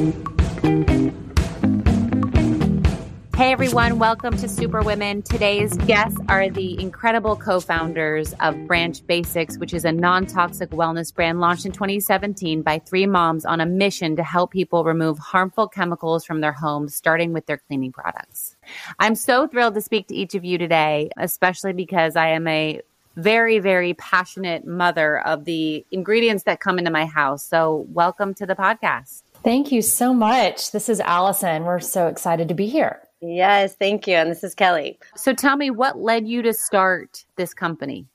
Hey everyone, welcome to Superwomen. Today's guests are the incredible co founders of Branch Basics, which is a non toxic wellness brand launched in 2017 by three moms on a mission to help people remove harmful chemicals from their homes, starting with their cleaning products. I'm so thrilled to speak to each of you today, especially because I am a very, very passionate mother of the ingredients that come into my house. So, welcome to the podcast. Thank you so much. This is Allison. We're so excited to be here. Yes, thank you. And this is Kelly. So tell me what led you to start this company?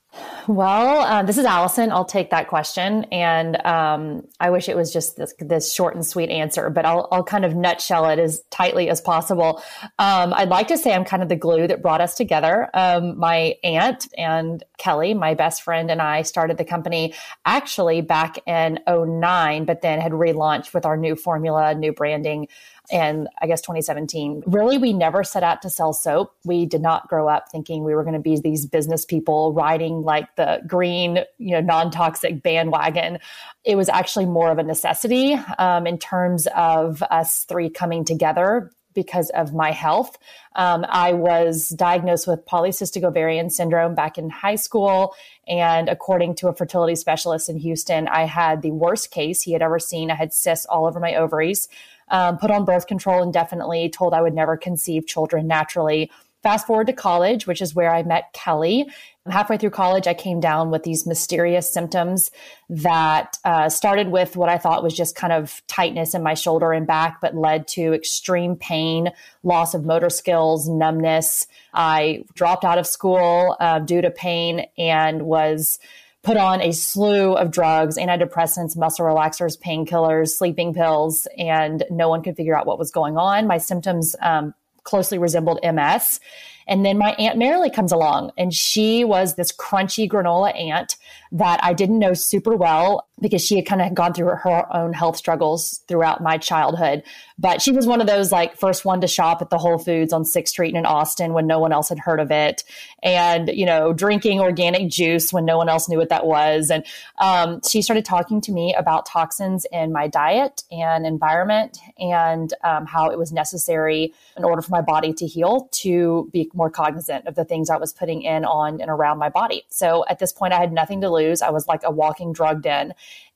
Well, uh, this is Allison. I'll take that question, and um, I wish it was just this, this, short and sweet answer, but I'll, I'll, kind of nutshell it as tightly as possible. Um, I'd like to say I'm kind of the glue that brought us together. Um, my aunt and Kelly, my best friend, and I started the company actually back in 09, but then had relaunched with our new formula, new branding and I guess 2017. Really, we never set out to sell soap. We did not grow up thinking we were going to be these business people riding like the green, you know, non toxic bandwagon. It was actually more of a necessity um, in terms of us three coming together because of my health. Um, I was diagnosed with polycystic ovarian syndrome back in high school. And according to a fertility specialist in Houston, I had the worst case he had ever seen. I had cysts all over my ovaries um, put on birth control indefinitely, told I would never conceive children naturally. Fast forward to college, which is where I met Kelly. Halfway through college, I came down with these mysterious symptoms that uh, started with what I thought was just kind of tightness in my shoulder and back, but led to extreme pain, loss of motor skills, numbness. I dropped out of school uh, due to pain and was put on a slew of drugs, antidepressants, muscle relaxers, painkillers, sleeping pills, and no one could figure out what was going on. My symptoms um, closely resembled MS. And then my Aunt Marilee comes along, and she was this crunchy granola aunt that I didn't know super well because she had kind of gone through her, her, own health struggles throughout my childhood. But she was one of those like first one to shop at the Whole Foods on 6th Street in Austin when no one else had heard of it. And, you know, drinking organic juice when no one else knew what that was. And um, she started talking to me about toxins in my diet and environment and um, how it was necessary in order for my body to heal to be more cognizant of the things I was putting in on and around my body. So at this point, I had nothing to lose. I was like a walking drug den.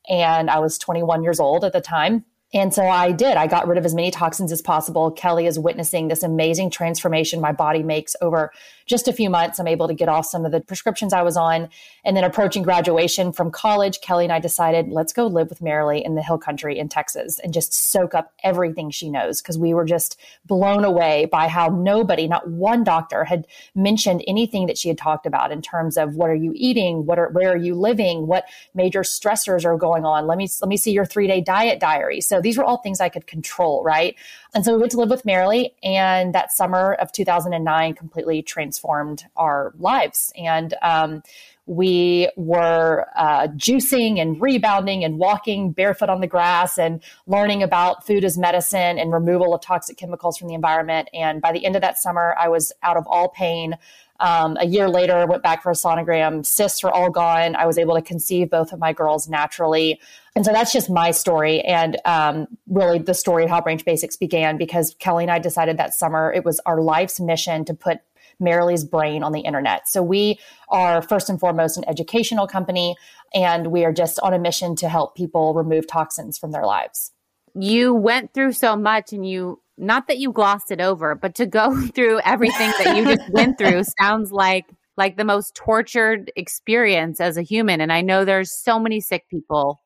And I was 21 years old at the time. And so I did. I got rid of as many toxins as possible. Kelly is witnessing this amazing transformation my body makes over just a few months. I'm able to get off some of the prescriptions I was on. And then approaching graduation from college, Kelly and I decided, let's go live with Marilee in the hill country in Texas and just soak up everything she knows because we were just blown away by how nobody, not one doctor, had mentioned anything that she had talked about in terms of what are you eating, what are where are you living, what major stressors are going on. Let me let me see your three day diet diary. So these were all things I could control, right? And so we went to live with Marilee, and that summer of 2009 completely transformed our lives. And um, we were uh, juicing and rebounding and walking barefoot on the grass and learning about food as medicine and removal of toxic chemicals from the environment. And by the end of that summer, I was out of all pain. Um, a year later, went back for a sonogram. Cysts were all gone. I was able to conceive both of my girls naturally. And so that's just my story and um, really the story of how Branch Basics began because Kelly and I decided that summer it was our life's mission to put Marilee's brain on the internet. So we are first and foremost an educational company and we are just on a mission to help people remove toxins from their lives. You went through so much and you not that you glossed it over, but to go through everything that you just went through sounds like like the most tortured experience as a human and I know there's so many sick people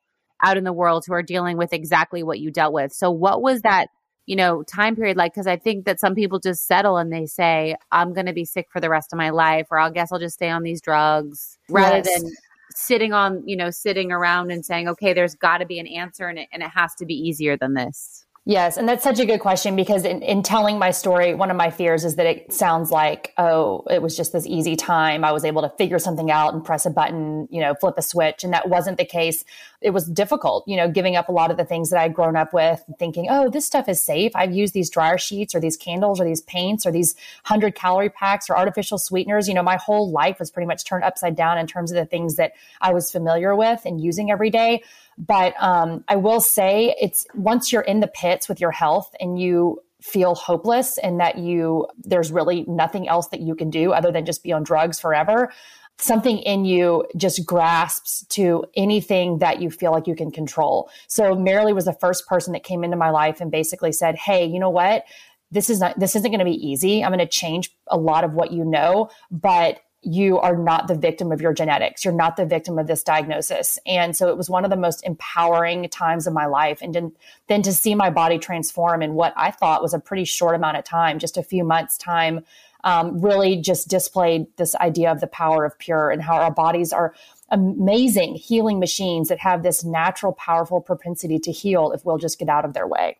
out in the world who are dealing with exactly what you dealt with. So what was that, you know, time period like cuz I think that some people just settle and they say I'm going to be sick for the rest of my life or I guess I'll just stay on these drugs rather yes. than sitting on, you know, sitting around and saying, okay, there's got to be an answer and it, and it has to be easier than this. Yes, and that's such a good question because in, in, telling my story, one of my fears is that it sounds like, oh, it was just this easy time. I was able to figure something out and press a button, you know, flip a switch. And that wasn't the case. It was difficult, you know, giving up a lot of the things that I'd grown up with, thinking, oh, this stuff is safe. I've used these dryer sheets or these candles or these paints or these 100 calorie packs or artificial sweeteners. You know, my whole life was pretty much turned upside down in terms of the things that I was familiar with and using every day But um, I will say it's once you're in the pits with your health and you feel hopeless and that you there's really nothing else that you can do other than just be on drugs forever something in you just grasps to anything that you feel like you can control. So Marilee was the first person that came into my life and basically said, "Hey, you know what? This is not this isn't going to be easy. I'm going to change a lot of what you know, but you are not the victim of your genetics. You're not the victim of this diagnosis. And so it was one of the most empowering times of my life. And then, then to see my body transform in what I thought was a pretty short amount of time, just a few months' time, um, really just displayed this idea of the power of pure and how our bodies are amazing healing machines that have this natural, powerful propensity to heal if we'll just get out of their way.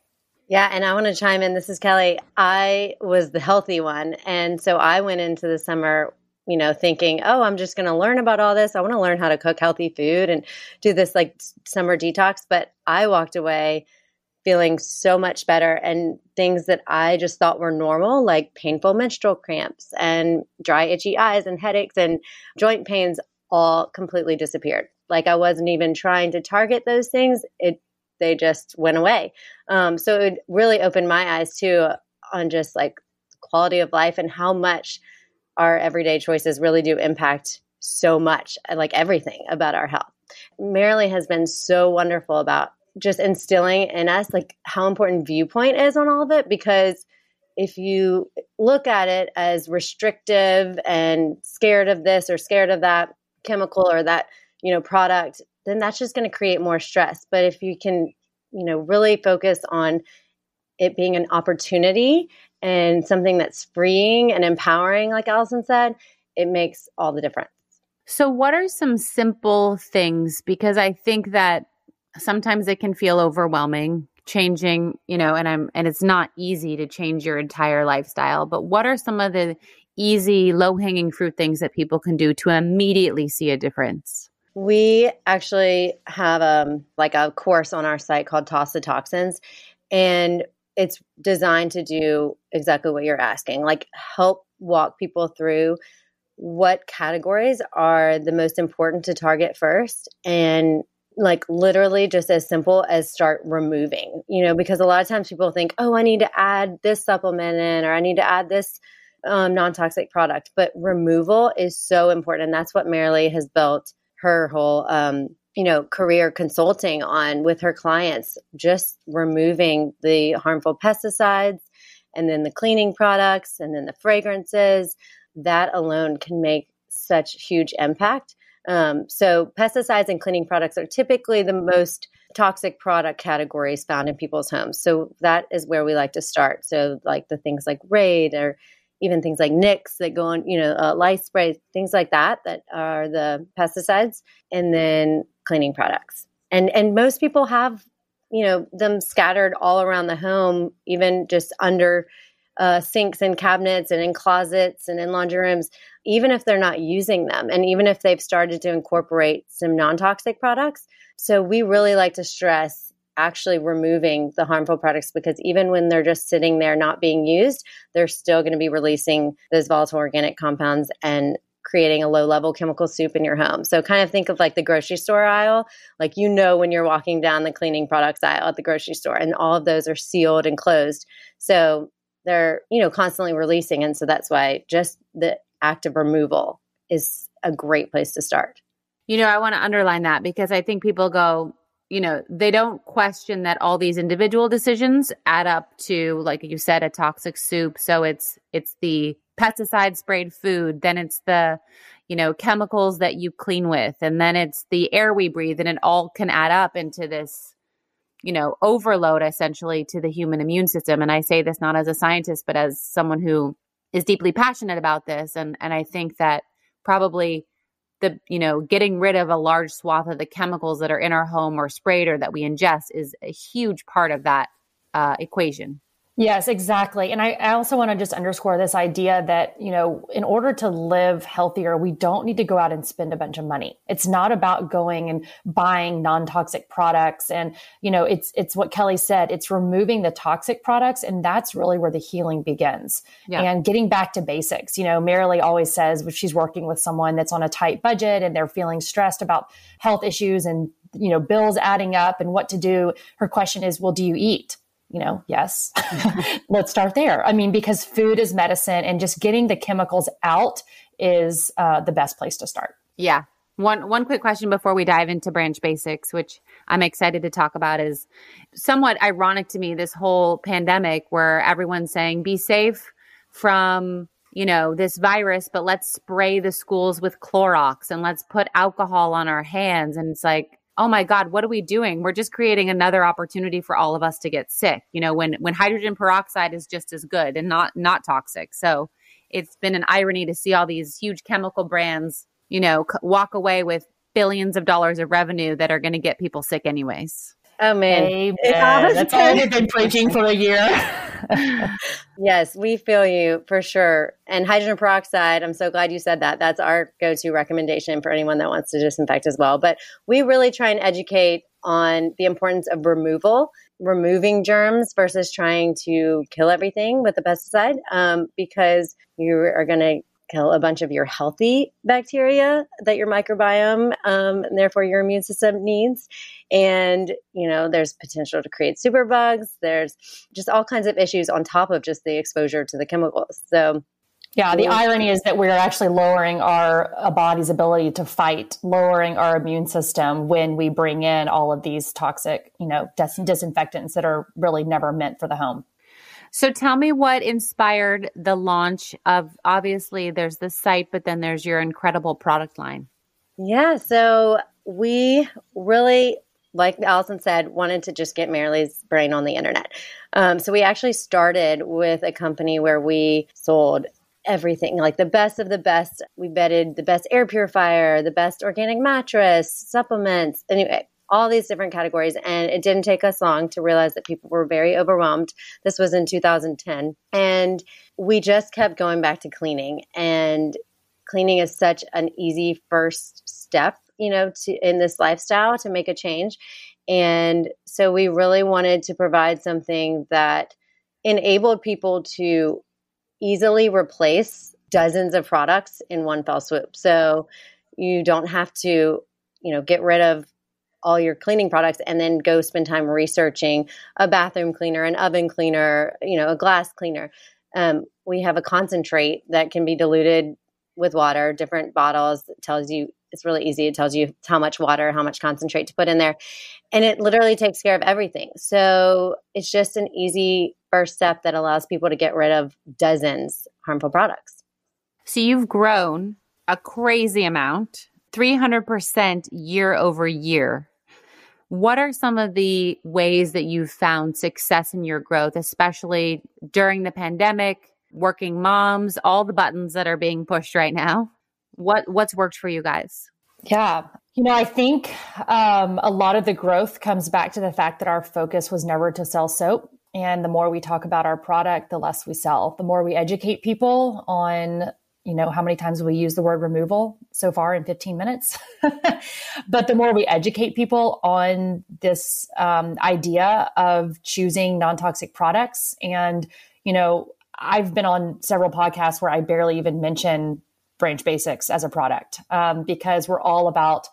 Yeah, and I want to chime in. This is Kelly. I was the healthy one. And so I went into the summer, you know, thinking, oh, I'm just going to learn about all this. I want to learn how to cook healthy food and do this like summer detox. But I walked away feeling so much better and things that I just thought were normal, like painful menstrual cramps and dry, itchy eyes and headaches and joint pains, all completely disappeared. Like I wasn't even trying to target those things. It they just went away. Um, so it really opened my eyes too on just like quality of life and how much our everyday choices really do impact so much, like everything about our health. Marilee has been so wonderful about just instilling in us like how important viewpoint is on all of it because if you look at it as restrictive and scared of this or scared of that chemical or that you know product then that's just going to create more stress but if you can you know really focus on it being an opportunity and something that's freeing and empowering like allison said it makes all the difference so what are some simple things because i think that sometimes it can feel overwhelming changing, you know, and I'm and it's not easy to change your entire lifestyle, but what are some of the easy low-hanging fruit things that people can do to immediately see a difference? We actually have um like a course on our site called Toss the Toxins and it's designed to do exactly what you're asking, like help walk people through what categories are the most important to target first and like literally just as simple as start removing, you know, because a lot of times people think, oh, I need to add this supplement in or I need to add this um, non toxic product. But removal is so important. And that's what Marilee has built her whole, um, you know, career consulting on with her clients, just removing the harmful pesticides and then the cleaning products and then the fragrances. That alone can make such huge impact. Um, so, pesticides and cleaning products are typically the most toxic product categories found in people's homes. So, that is where we like to start. So, like the things like Raid or even things like Nix that go on, you know, uh, lice spray, things like that, that are the pesticides, and then cleaning products. And and most people have, you know, them scattered all around the home, even just under uh, sinks and cabinets and in closets and in laundry rooms, even if they're not using them, and even if they've started to incorporate some non toxic products. So we really like to stress actually removing the harmful products because even when they're just sitting there not being used, they're still going to be releasing those volatile organic compounds and creating a low level chemical soup in your home. So kind of think of like the grocery store aisle, like you know when you're walking down the cleaning products aisle at the grocery store and all of those are sealed and closed. So they're you know constantly releasing and so that's why just the act of removal is a great place to start you know i want to underline that because i think people go you know they don't question that all these individual decisions add up to like you said a toxic soup so it's it's the pesticide sprayed food then it's the you know chemicals that you clean with and then it's the air we breathe and it all can add up into this you know, overload essentially to the human immune system. And I say this not as a scientist, but as someone who is deeply passionate about this. And and I think that probably the you know getting rid of a large swath of the chemicals that are in our home or sprayed or that we ingest is a huge part of that uh, equation. Yes, exactly. And I, I also want to just underscore this idea that, you know, in order to live healthier, we don't need to go out and spend a bunch of money. It's not about going and buying non-toxic products. And, you know, it's, it's what Kelly said. It's removing the toxic products. And that's really where the healing begins yeah. and getting back to basics. You know, Marilee always says when she's working with someone that's on a tight budget and they're feeling stressed about health issues and you know, bills adding up and what to do. Her question is, well, do you eat? You know, yes. Let's start there. I mean, because food is medicine and just getting the chemicals out is uh, the best place to start. Yeah. One one quick question before we dive into branch basics, which I'm excited to talk about, is somewhat ironic to me. This whole pandemic, where everyone's saying, "Be safe from you know, this virus, but let's spray the schools with Clorox and let's put alcohol on our hands. And it's like, oh my God, what are we doing? We're just creating another opportunity for all of us to get sick. You know, when when hydrogen peroxide is just as good and not not toxic. So it's been an irony to see all these huge chemical brands, you know, c- walk away with billions of dollars of revenue that are going to get people sick anyways. Oh man, Amen. that's all we've been preaching for a year. yes, we feel you for sure. And hydrogen peroxide, I'm so glad you said that. That's our go to recommendation for anyone that wants to disinfect as well. But we really try and educate on the importance of removal, removing germs versus trying to kill everything with the pesticide um, because you are going to kill a bunch of your healthy bacteria that your microbiome um, and therefore your immune system needs. And you know there's potential to create superbugs there's just all kinds of issues on top of just the exposure to the chemicals. So yeah, the irony is that we're actually lowering our body's ability to fight, lowering our immune system when we bring in all of these toxic, you know, dis- disinfectants that are really never meant for the home. So tell me what inspired the launch of obviously there's the site, but then there's your incredible product line. Yeah, so we really, like Allison said, wanted to just get Marilee's brain on the internet. Um, so we actually started with a company where we sold everything like the best of the best. We betted the best air purifier, the best organic mattress, supplements. Anyway, all these different categories. And it didn't take us long to realize that people were very overwhelmed. This was in 2010. And we just kept going back to cleaning. And cleaning is such an easy first step, you know, to in this lifestyle to make a change. And so we really wanted to provide something that enabled people to easily replace dozens of products in one fell swoop. So you don't have to, you know, get rid of all your cleaning products and then go spend time researching a bathroom cleaner, an oven cleaner, you know, a glass cleaner. Um, we have a concentrate that can be diluted with water, different bottles. Tells you it's really easy. It tells you how much water, how much concentrate to put in there. And it literally takes care of everything. So it's just an easy first step that allows people to get rid of dozens harmful products. So you've grown a crazy amount, 300% year over year what are some of the ways that you've found success in your growth, especially during the pandemic, working moms, all the buttons that are being pushed right now? What what's worked for you guys? Yeah. You know, I think um, a lot of the growth comes back to the fact that our focus was never to sell soap. And the more we talk about our product, the less we sell. The more we educate people on you know how many times we use the word removal so far in 15 minutes. But the more we educate people on this um, idea of choosing non-toxic products and you know i've been on several podcasts where i barely even mention branch basics as a product um, because we're all about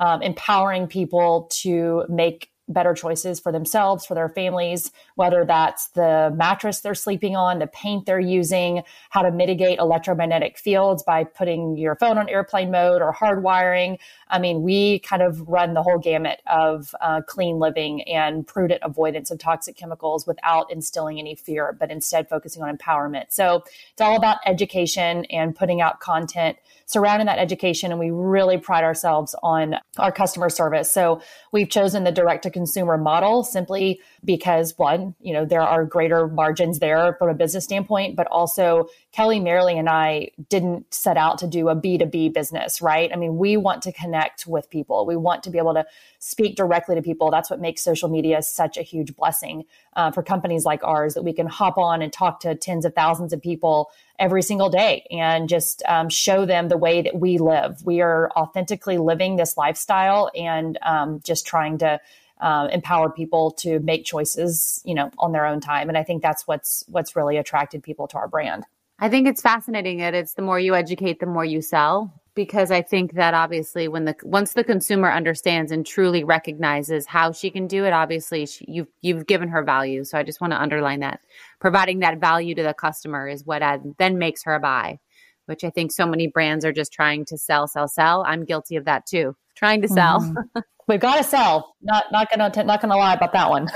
um, empowering people to make better choices for themselves, for their families, whether that's the mattress they're sleeping on, the paint they're using, how to mitigate electromagnetic fields by putting your phone on airplane mode or hardwiring. I mean, we kind of run the whole gamut of uh, clean living and prudent avoidance of toxic chemicals without instilling any fear, but instead focusing on empowerment. So it's all about education and putting out content surrounding that education. And we really pride ourselves on our customer service. So we've chosen the direct to consumer model simply because one, you know, there are greater margins there from a business standpoint, but also Kelly, Marilee, and I didn't set out to do a B2B business, right? I mean, we want to connect with people. We want to be able to speak directly to people. That's what makes social media such a huge blessing uh, for companies like ours that we can hop on and talk to tens of thousands of people every single day and just um, show them the way that we live. We are authentically living this lifestyle and um, just trying to uh, empower people to make choices, you know, on their own time. And I think that's what's what's really attracted people to our brand. I think it's fascinating that it's the more you educate, the more you sell. because I think that obviously when the once the consumer understands and truly recognizes how she can do it, obviously she, you've you've given her value. So I just want to underline that providing that value to the customer is what then makes her buy, which I think so many brands are just trying to sell, sell, sell. I'm guilty of that too, trying to sell. Mm-hmm. We've got to sell. Not not gonna not gonna lie about that one.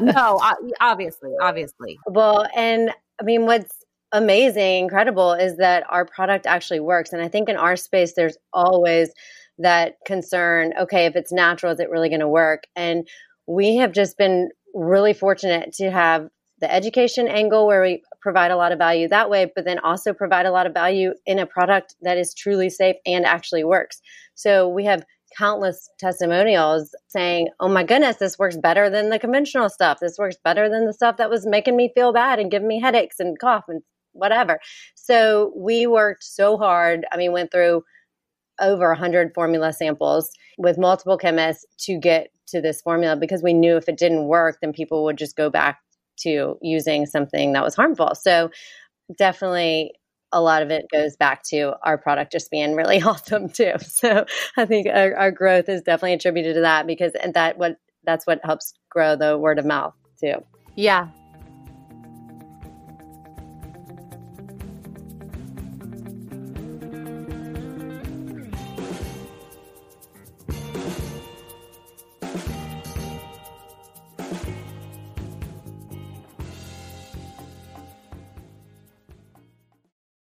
no, obviously, obviously. Well, and I mean, what's amazing, incredible is that our product actually works. And I think in our space, there's always that concern okay, if it's natural, is it really going to work? And we have just been really fortunate to have the education angle where we provide a lot of value that way, but then also provide a lot of value in a product that is truly safe and actually works. So we have countless testimonials saying, Oh my goodness, this works better than the conventional stuff. This works better than the stuff that was making me feel bad and giving me headaches and cough and whatever. So we worked so hard. I mean, went through over 100 formula samples with multiple chemists to get to this formula because we knew if it didn't work, then people would just go back to using something that was harmful. So definitely a lot of it goes back to our product just being really awesome too. So I think our, our growth is definitely attributed to that because and that what that's what helps grow the word of mouth too. Yeah,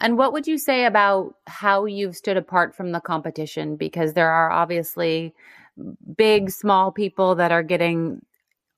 And what would you say about how you've stood apart from the competition? Because there are obviously big, small people that are getting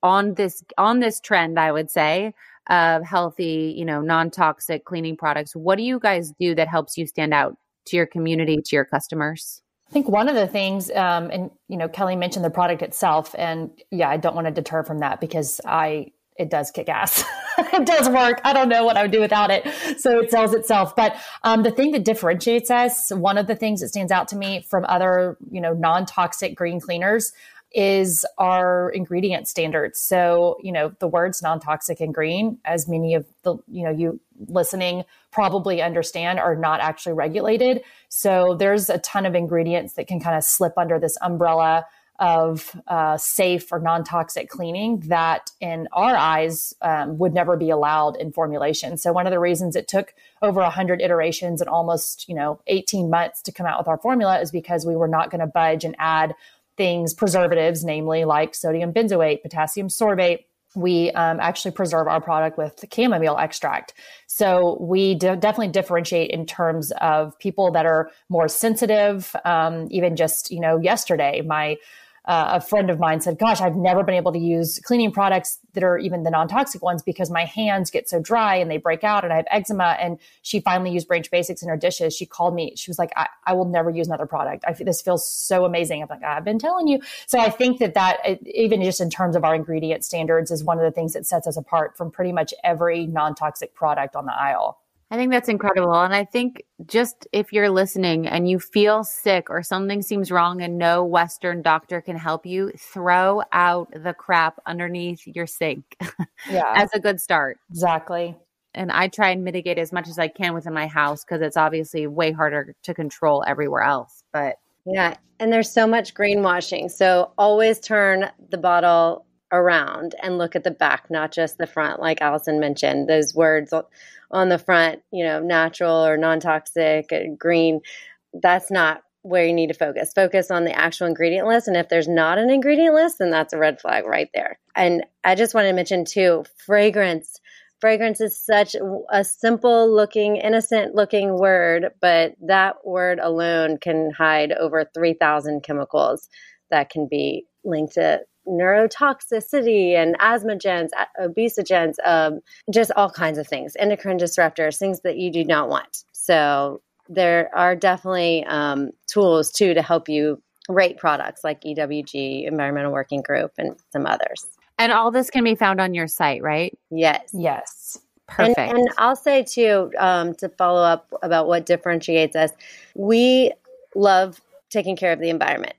on this on this trend, I would say, of healthy, you know, non-toxic cleaning products. What do you guys do that helps you stand out to your community, to your customers? I think one of the things, um, and you know, Kelly mentioned the product itself, and yeah, I don't want to deter from that because I it does kick ass. it does work. I don't know what I would do without it. So it sells itself. But um, the thing that differentiates us, one of the things that stands out to me from other, you know, non-toxic green cleaners is our ingredient standards. So, you know, the words non-toxic and green, as many of the, you know, you listening probably understand are not actually regulated. So there's a ton of ingredients that can kind of slip under this umbrella of uh, safe or non-toxic cleaning that in our eyes um, would never be allowed in formulation so one of the reasons it took over 100 iterations and almost you know 18 months to come out with our formula is because we were not going to budge and add things preservatives namely like sodium benzoate potassium sorbate we um, actually preserve our product with chamomile extract. So we de- definitely differentiate in terms of people that are more sensitive. Um, even just, you know, yesterday, my uh, a friend of mine said, Gosh, I've never been able to use cleaning products that are even the non toxic ones because my hands get so dry and they break out and I have eczema. And she finally used Branch Basics in her dishes. She called me. She was like, I, I will never use another product. I, this feels so amazing. I'm like, I've been telling you. So I think that that, even just in terms of our ingredient standards, is one of the things that sets us apart from pretty much every non toxic product on the aisle. I think that's incredible. And I think just if you're listening and you feel sick or something seems wrong and no Western doctor can help you, throw out the crap underneath your sink yeah. as a good start. Exactly. And I try and mitigate as much as I can within my house because it's obviously way harder to control everywhere else. But yeah. And there's so much greenwashing. So always turn the bottle around and look at the back, not just the front, like Allison mentioned. Those words on the front, you know, natural or non toxic, uh, green, that's not where you need to focus. Focus on the actual ingredient list. And if there's not an ingredient list, then that's a red flag right there. And I just want to mention too fragrance. Fragrance is such a simple looking, innocent looking word, but that word alone can hide over 3,000 chemicals that can be linked to neurotoxicity and asthmagens, obesogens, um, just all kinds of things, endocrine disruptors, things that you do not want. So there are definitely um, tools too to help you rate products like EWG, Environmental Working Group, and some others. And all this can be found on your site, right? Yes. Yes. Perfect. And, and I'll say too, um, to follow up about what differentiates us, we love taking care of the environment.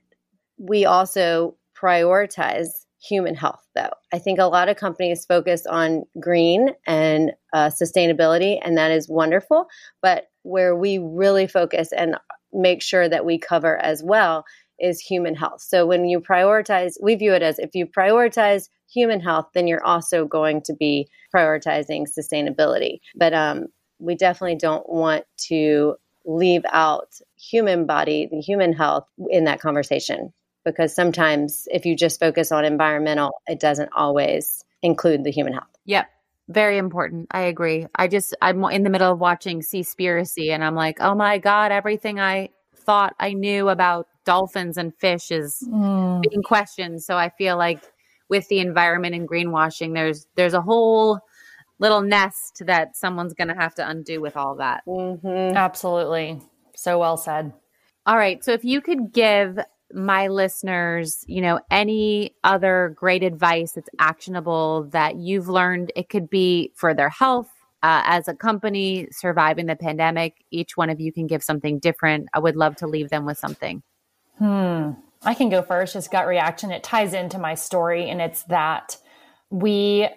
We also prioritize human health, though. I think a lot of companies focus on green and uh, sustainability, and that is wonderful. But where we really focus and make sure that we cover as well is human health. So when you prioritize, we view it as if you prioritize human health, then you're also going to be prioritizing sustainability. But um, we definitely don't want to leave out human body, the human health in that conversation because sometimes if you just focus on environmental, it doesn't always include the human health. Yep. Very important. I agree. I just, I'm in the middle of watching Seaspiracy and I'm like, oh my God, everything I thought I knew about dolphins and fish is mm. being questioned. So I feel like with the environment and greenwashing, there's, there's a whole little nest that someone's going to have to undo with all that. Mm-hmm. Absolutely. So well said. All right. So if you could give my listeners, you know, any other great advice that's actionable that you've learned, it could be for their health, uh, as a company surviving the pandemic. Each one of you can give something different. I would love to leave them with something. Hmm. I can go first. Just gut reaction. It ties into my story, and it's that we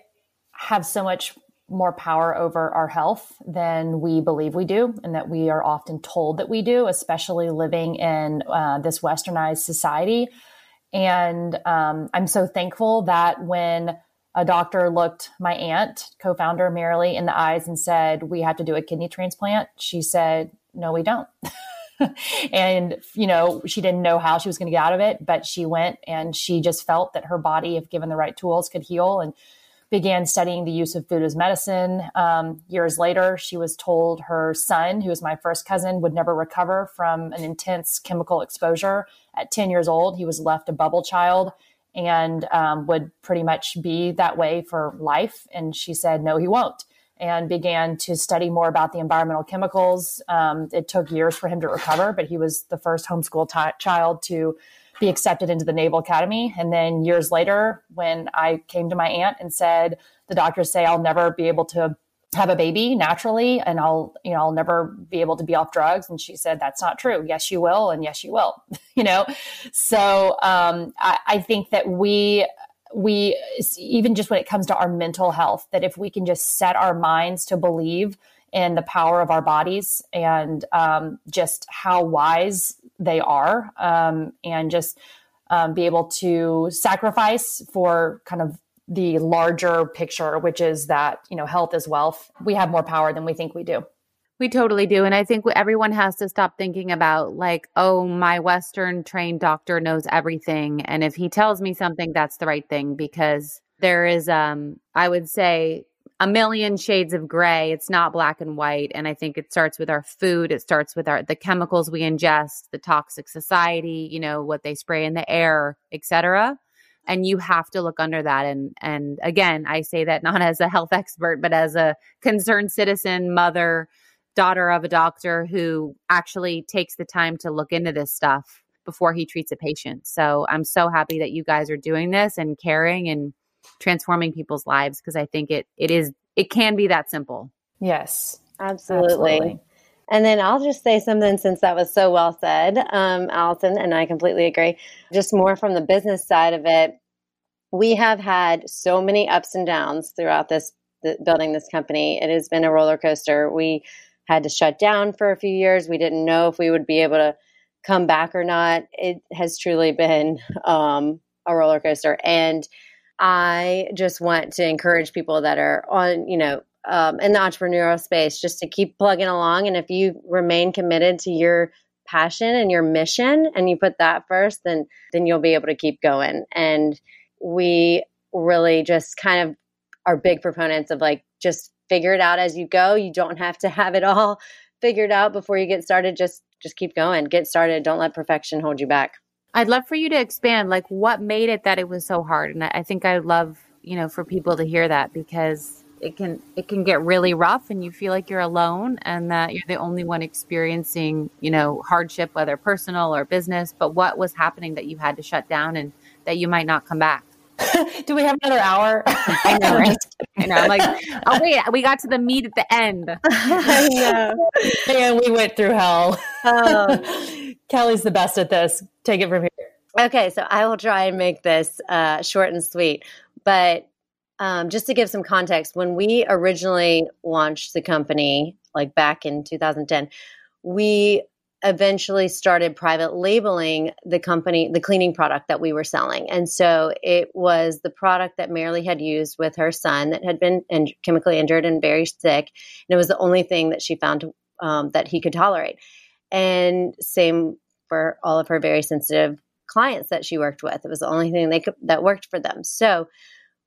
have so much more power over our health than we believe we do, and that we are often told that we do, especially living in uh, this westernized society. And um, I'm so thankful that when a doctor looked my aunt, co founder Marilee, in the eyes and said, We have to do a kidney transplant, she said, No, we don't. and, you know, she didn't know how she was going to get out of it, but she went and she just felt that her body, if given the right tools, could heal. And began studying the use of food as medicine. Um, years later, she was told her son, who was my first cousin, would never recover from an intense chemical exposure. At 10 years old, he was left a bubble child and um, would pretty much be that way for life. And she said, no, he won't. And began to study more about the environmental chemicals. Um, it took years for him to recover, but he was the first homeschool t- child to be accepted into the Naval Academy. And then years later, when I came to my aunt and said, the doctors say I'll never be able to have a baby naturally and I'll, you know, I'll never be able to be off drugs. And she said, that's not true. Yes, you will. And yes, you will, you know? So um, I, I think that we, we, even just when it comes to our mental health, that if we can just set our minds to believe in the power of our bodies and um, just how wise they are um, and just um, be able to sacrifice for kind of the larger picture which is that you know health is wealth. We have more power than we think we do. We totally do. And i think everyone has to stop thinking about like oh my western trained doctor knows everything. And if he tells me something that's the right thing because there is um i would say a million shades of gray. It's not black and white. And I think it starts with our food. It starts with our the chemicals we ingest, the toxic society, you know, what they spray in the air, etc. And you have to look under that. And and again, I say that not as a health expert, but as a concerned citizen, mother, daughter of a doctor who actually takes the time to look into this stuff before he treats a patient. So I'm so happy that you guys are doing this and caring and transforming people's lives because I think it it is it can be that simple. Yes, absolutely. absolutely. And then I'll just say something since that was so well said, um, Allison, and I completely agree. Just more from the business side of it, we have had so many ups and downs throughout this the, building this company. It has been a roller coaster. We had to shut down for a few years. We didn't know if we would be able to come back or not. It has truly been um, a roller coaster, and I just want to encourage people that are on, you know, um, in the entrepreneurial space just to keep plugging along. And if you remain committed to your passion and your mission and you put that first, then then you'll be able to keep going. And we really just kind of are big proponents of like just figure it out as you go. You don't have to have it all figured out before you get started. Just just keep going. Get started. Don't let perfection hold you back. I'd love for you to expand like what made it that it was so hard. And I think I'd love, you know, for people to hear that because it can it can get really rough and you feel like you're alone and that you're the only one experiencing, you know, hardship whether personal or business, but what was happening that you had to shut down and that you might not come back? Do we have another hour? I know, right? I know. I'm like, oh wait, we got to the meat at the end. I know. and we went through hell. Oh. Kelly's the best at this. Take it from here. Okay, so I will try and make this uh, short and sweet. But um, just to give some context, when we originally launched the company, like back in 2010, we eventually started private labeling the company, the cleaning product that we were selling. And so it was the product that Marilee had used with her son that had been in- chemically injured and very sick. And it was the only thing that she found um, that he could tolerate. And same for all of her very sensitive clients that she worked with. It was the only thing they could, that worked for them. So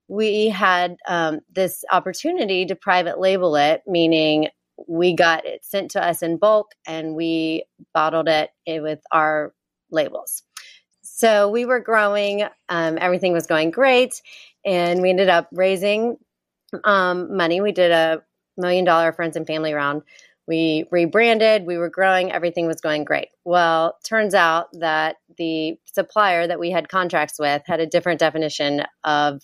we had um, this opportunity to private label it, meaning we got it sent to us in bulk and we bottled it with our labels. So we were growing, um, everything was going great, and we ended up raising um, money. We did a million dollar friends and family round. We rebranded, we were growing, everything was going great. Well, turns out that the supplier that we had contracts with had a different definition of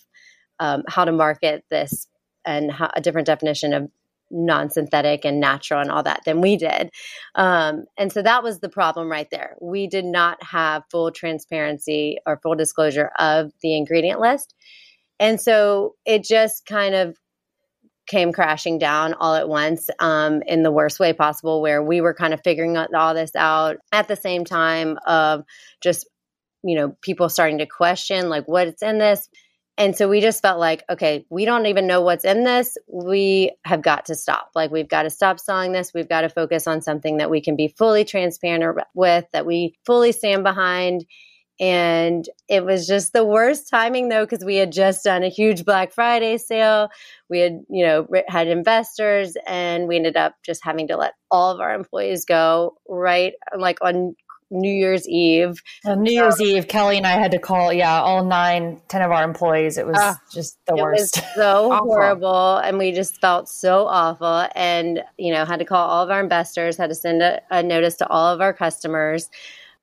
um, how to market this and how, a different definition of non-synthetic and natural and all that than we did. Um, and so that was the problem right there. We did not have full transparency or full disclosure of the ingredient list. And so it just kind of came crashing down all at once um, in the worst way possible where we were kind of figuring all this out at the same time of just you know people starting to question like what's in this and so we just felt like, okay, we don't even know what's in this. We have got to stop. Like, we've got to stop selling this. We've got to focus on something that we can be fully transparent with, that we fully stand behind. And it was just the worst timing though, because we had just done a huge Black Friday sale. We had, you know, had investors and we ended up just having to let all of our employees go right like on New Year's Eve. On New Year's Eve, Kelly and I had to call, yeah, all nine, ten of our employees. It was uh, just the worst. so horrible. And we just felt so awful. And, you know, had to call all of our investors, had to send a, a notice to all of our customers.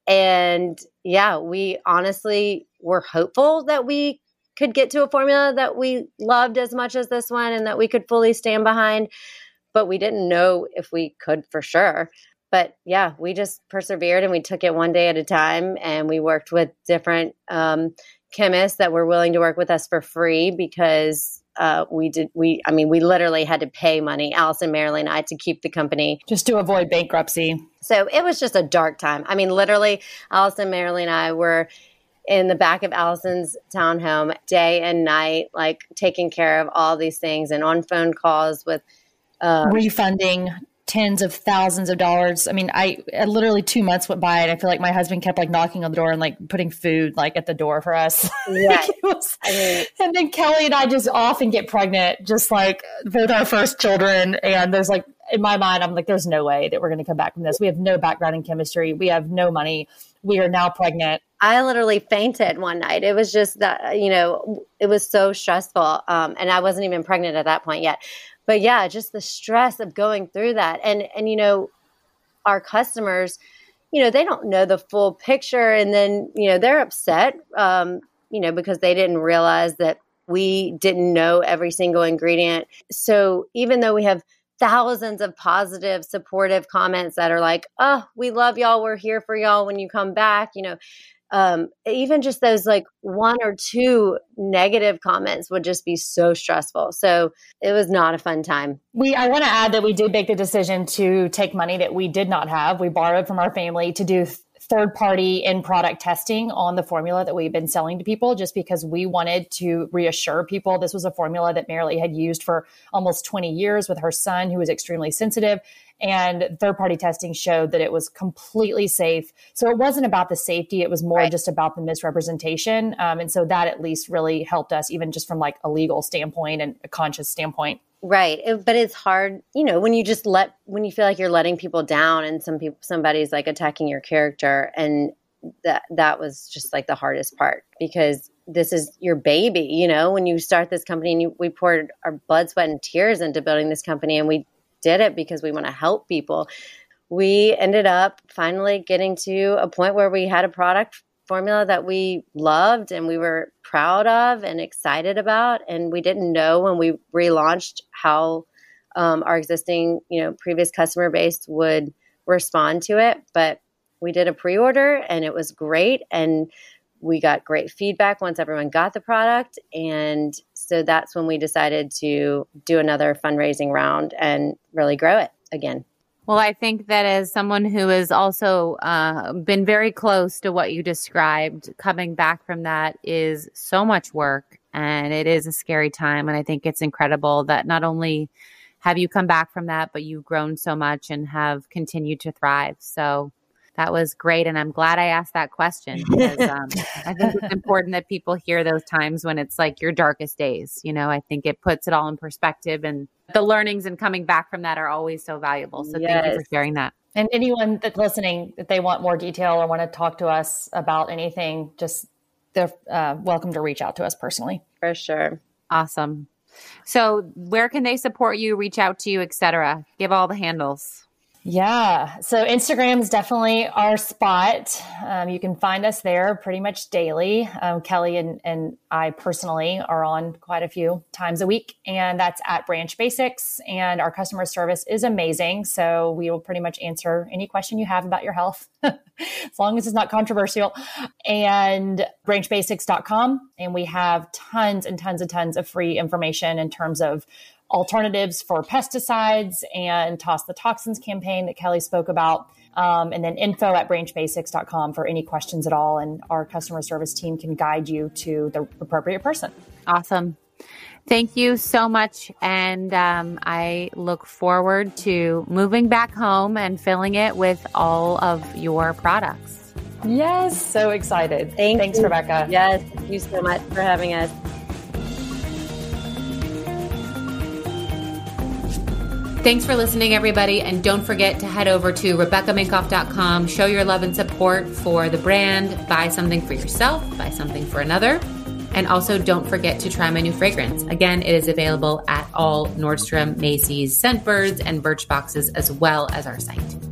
And yeah, we honestly were hopeful that we could get to a formula that we loved as much as this one and that we could fully stand behind. But we didn't know if we could for sure but yeah, we just persevered and we took it one day at a time. And we worked with different um, chemists that were willing to work with us for free because uh, we did we I mean we literally had to pay money, Allison, Marilee, and I, to keep the company just to avoid bankruptcy. So it was just a dark time. I mean, literally, Allison, Marilee, and I were in the back of Allison's townhome day and night, like taking care of all these things and on phone calls with. Uh, refunding tens of thousands of dollars. I mean, I, I, literally two months went by and I feel like my husband kept like knocking on the door and like putting food like at the door for us. Yeah. I mean, and then Kelly and I just often get pregnant, just like with our first children. And there's like, in my mind, I'm like, there's no way that we're going to come back from this. We have no background in chemistry. We have no money. We are now pregnant. I literally fainted one night. It was just that, you know, it was so stressful. Um, and I wasn't even pregnant at that point yet but yeah, just the stress of going through that. And and you know, our customers, you know, they don't know the full picture and then, you know, they're upset um, you know, because they didn't realize that we didn't know every single ingredient. So even though we have thousands of positive, supportive comments that are like, oh, we love y'all. We're here for y'all when you come back. You know, um, even just those like one or two negative comments would just be so stressful. So it was not a fun time. We, I want to add that we did make the decision to take money that we did not have. We borrowed from our family to do third party in product testing on the formula that we've been selling to people just because we wanted to reassure people this was a formula that Marilee had used for almost 20 years with her son who was extremely sensitive and third party testing showed that it was completely safe. So it wasn't about the safety, it was more right. just about the misrepresentation. Um, and so that at least really helped us, even just from like a legal standpoint and a conscious standpoint. Right. But it's hard, you know, when you just let, when you feel like you're letting people down and some people, somebody's like attacking your character. And that, that was just like the hardest part because this is your baby, you know, when you start this company and you, we poured our blood, sweat, and tears into building this company and we did it because we want to help people. We ended up finally getting to a point where we had a product formula that we loved and we were proud of and excited about. And we didn't know when we relaunched how um, our existing, you know, previous customer base would respond to it. But we did a pre order and it was great. And we got great feedback once everyone got the product. And so that's when we decided to do another fundraising round and really grow it again. Well, I think that as someone who has also uh, been very close to what you described, coming back from that is so much work and it is a scary time. And I think it's incredible that not only have you come back from that, but you've grown so much and have continued to thrive. So that was great. And I'm glad I asked that question because um, I think it's important that people hear those times when it's like your darkest days. You know, I think it puts it all in perspective and the learnings and coming back from that are always so valuable. So yes. thank you for sharing that. And anyone that's listening, if they want more detail or want to talk to us about anything, just they're uh, welcome to reach out to us personally. For sure. Awesome. So where can they support you, reach out to you, etc.? Give all the handles. Yeah. So Instagram is definitely our spot. Um, you can find us there pretty much daily. Um, Kelly and, and I personally are on quite a few times a week, and that's at Branch Basics. And our customer service is amazing. So we will pretty much answer any question you have about your health, as long as it's not controversial. And branchbasics.com. And we have tons and tons and tons of free information in terms of alternatives for pesticides and Toss the Toxins campaign that Kelly spoke about. Um, and then info at branchbasics.com for any questions at all. And our customer service team can guide you to the appropriate person. Awesome. Thank you so much. And um, I look forward to moving back home and filling it with all of your products. Yes, so excited. Thank Thanks, you. Rebecca. Yes, thank you so much for having us. Thanks for listening, everybody. And don't forget to head over to RebeccaMinkoff.com, show your love and support for the brand, buy something for yourself, buy something for another. And also, don't forget to try my new fragrance. Again, it is available at all Nordstrom, Macy's, Scentbirds, and Birchboxes, as well as our site.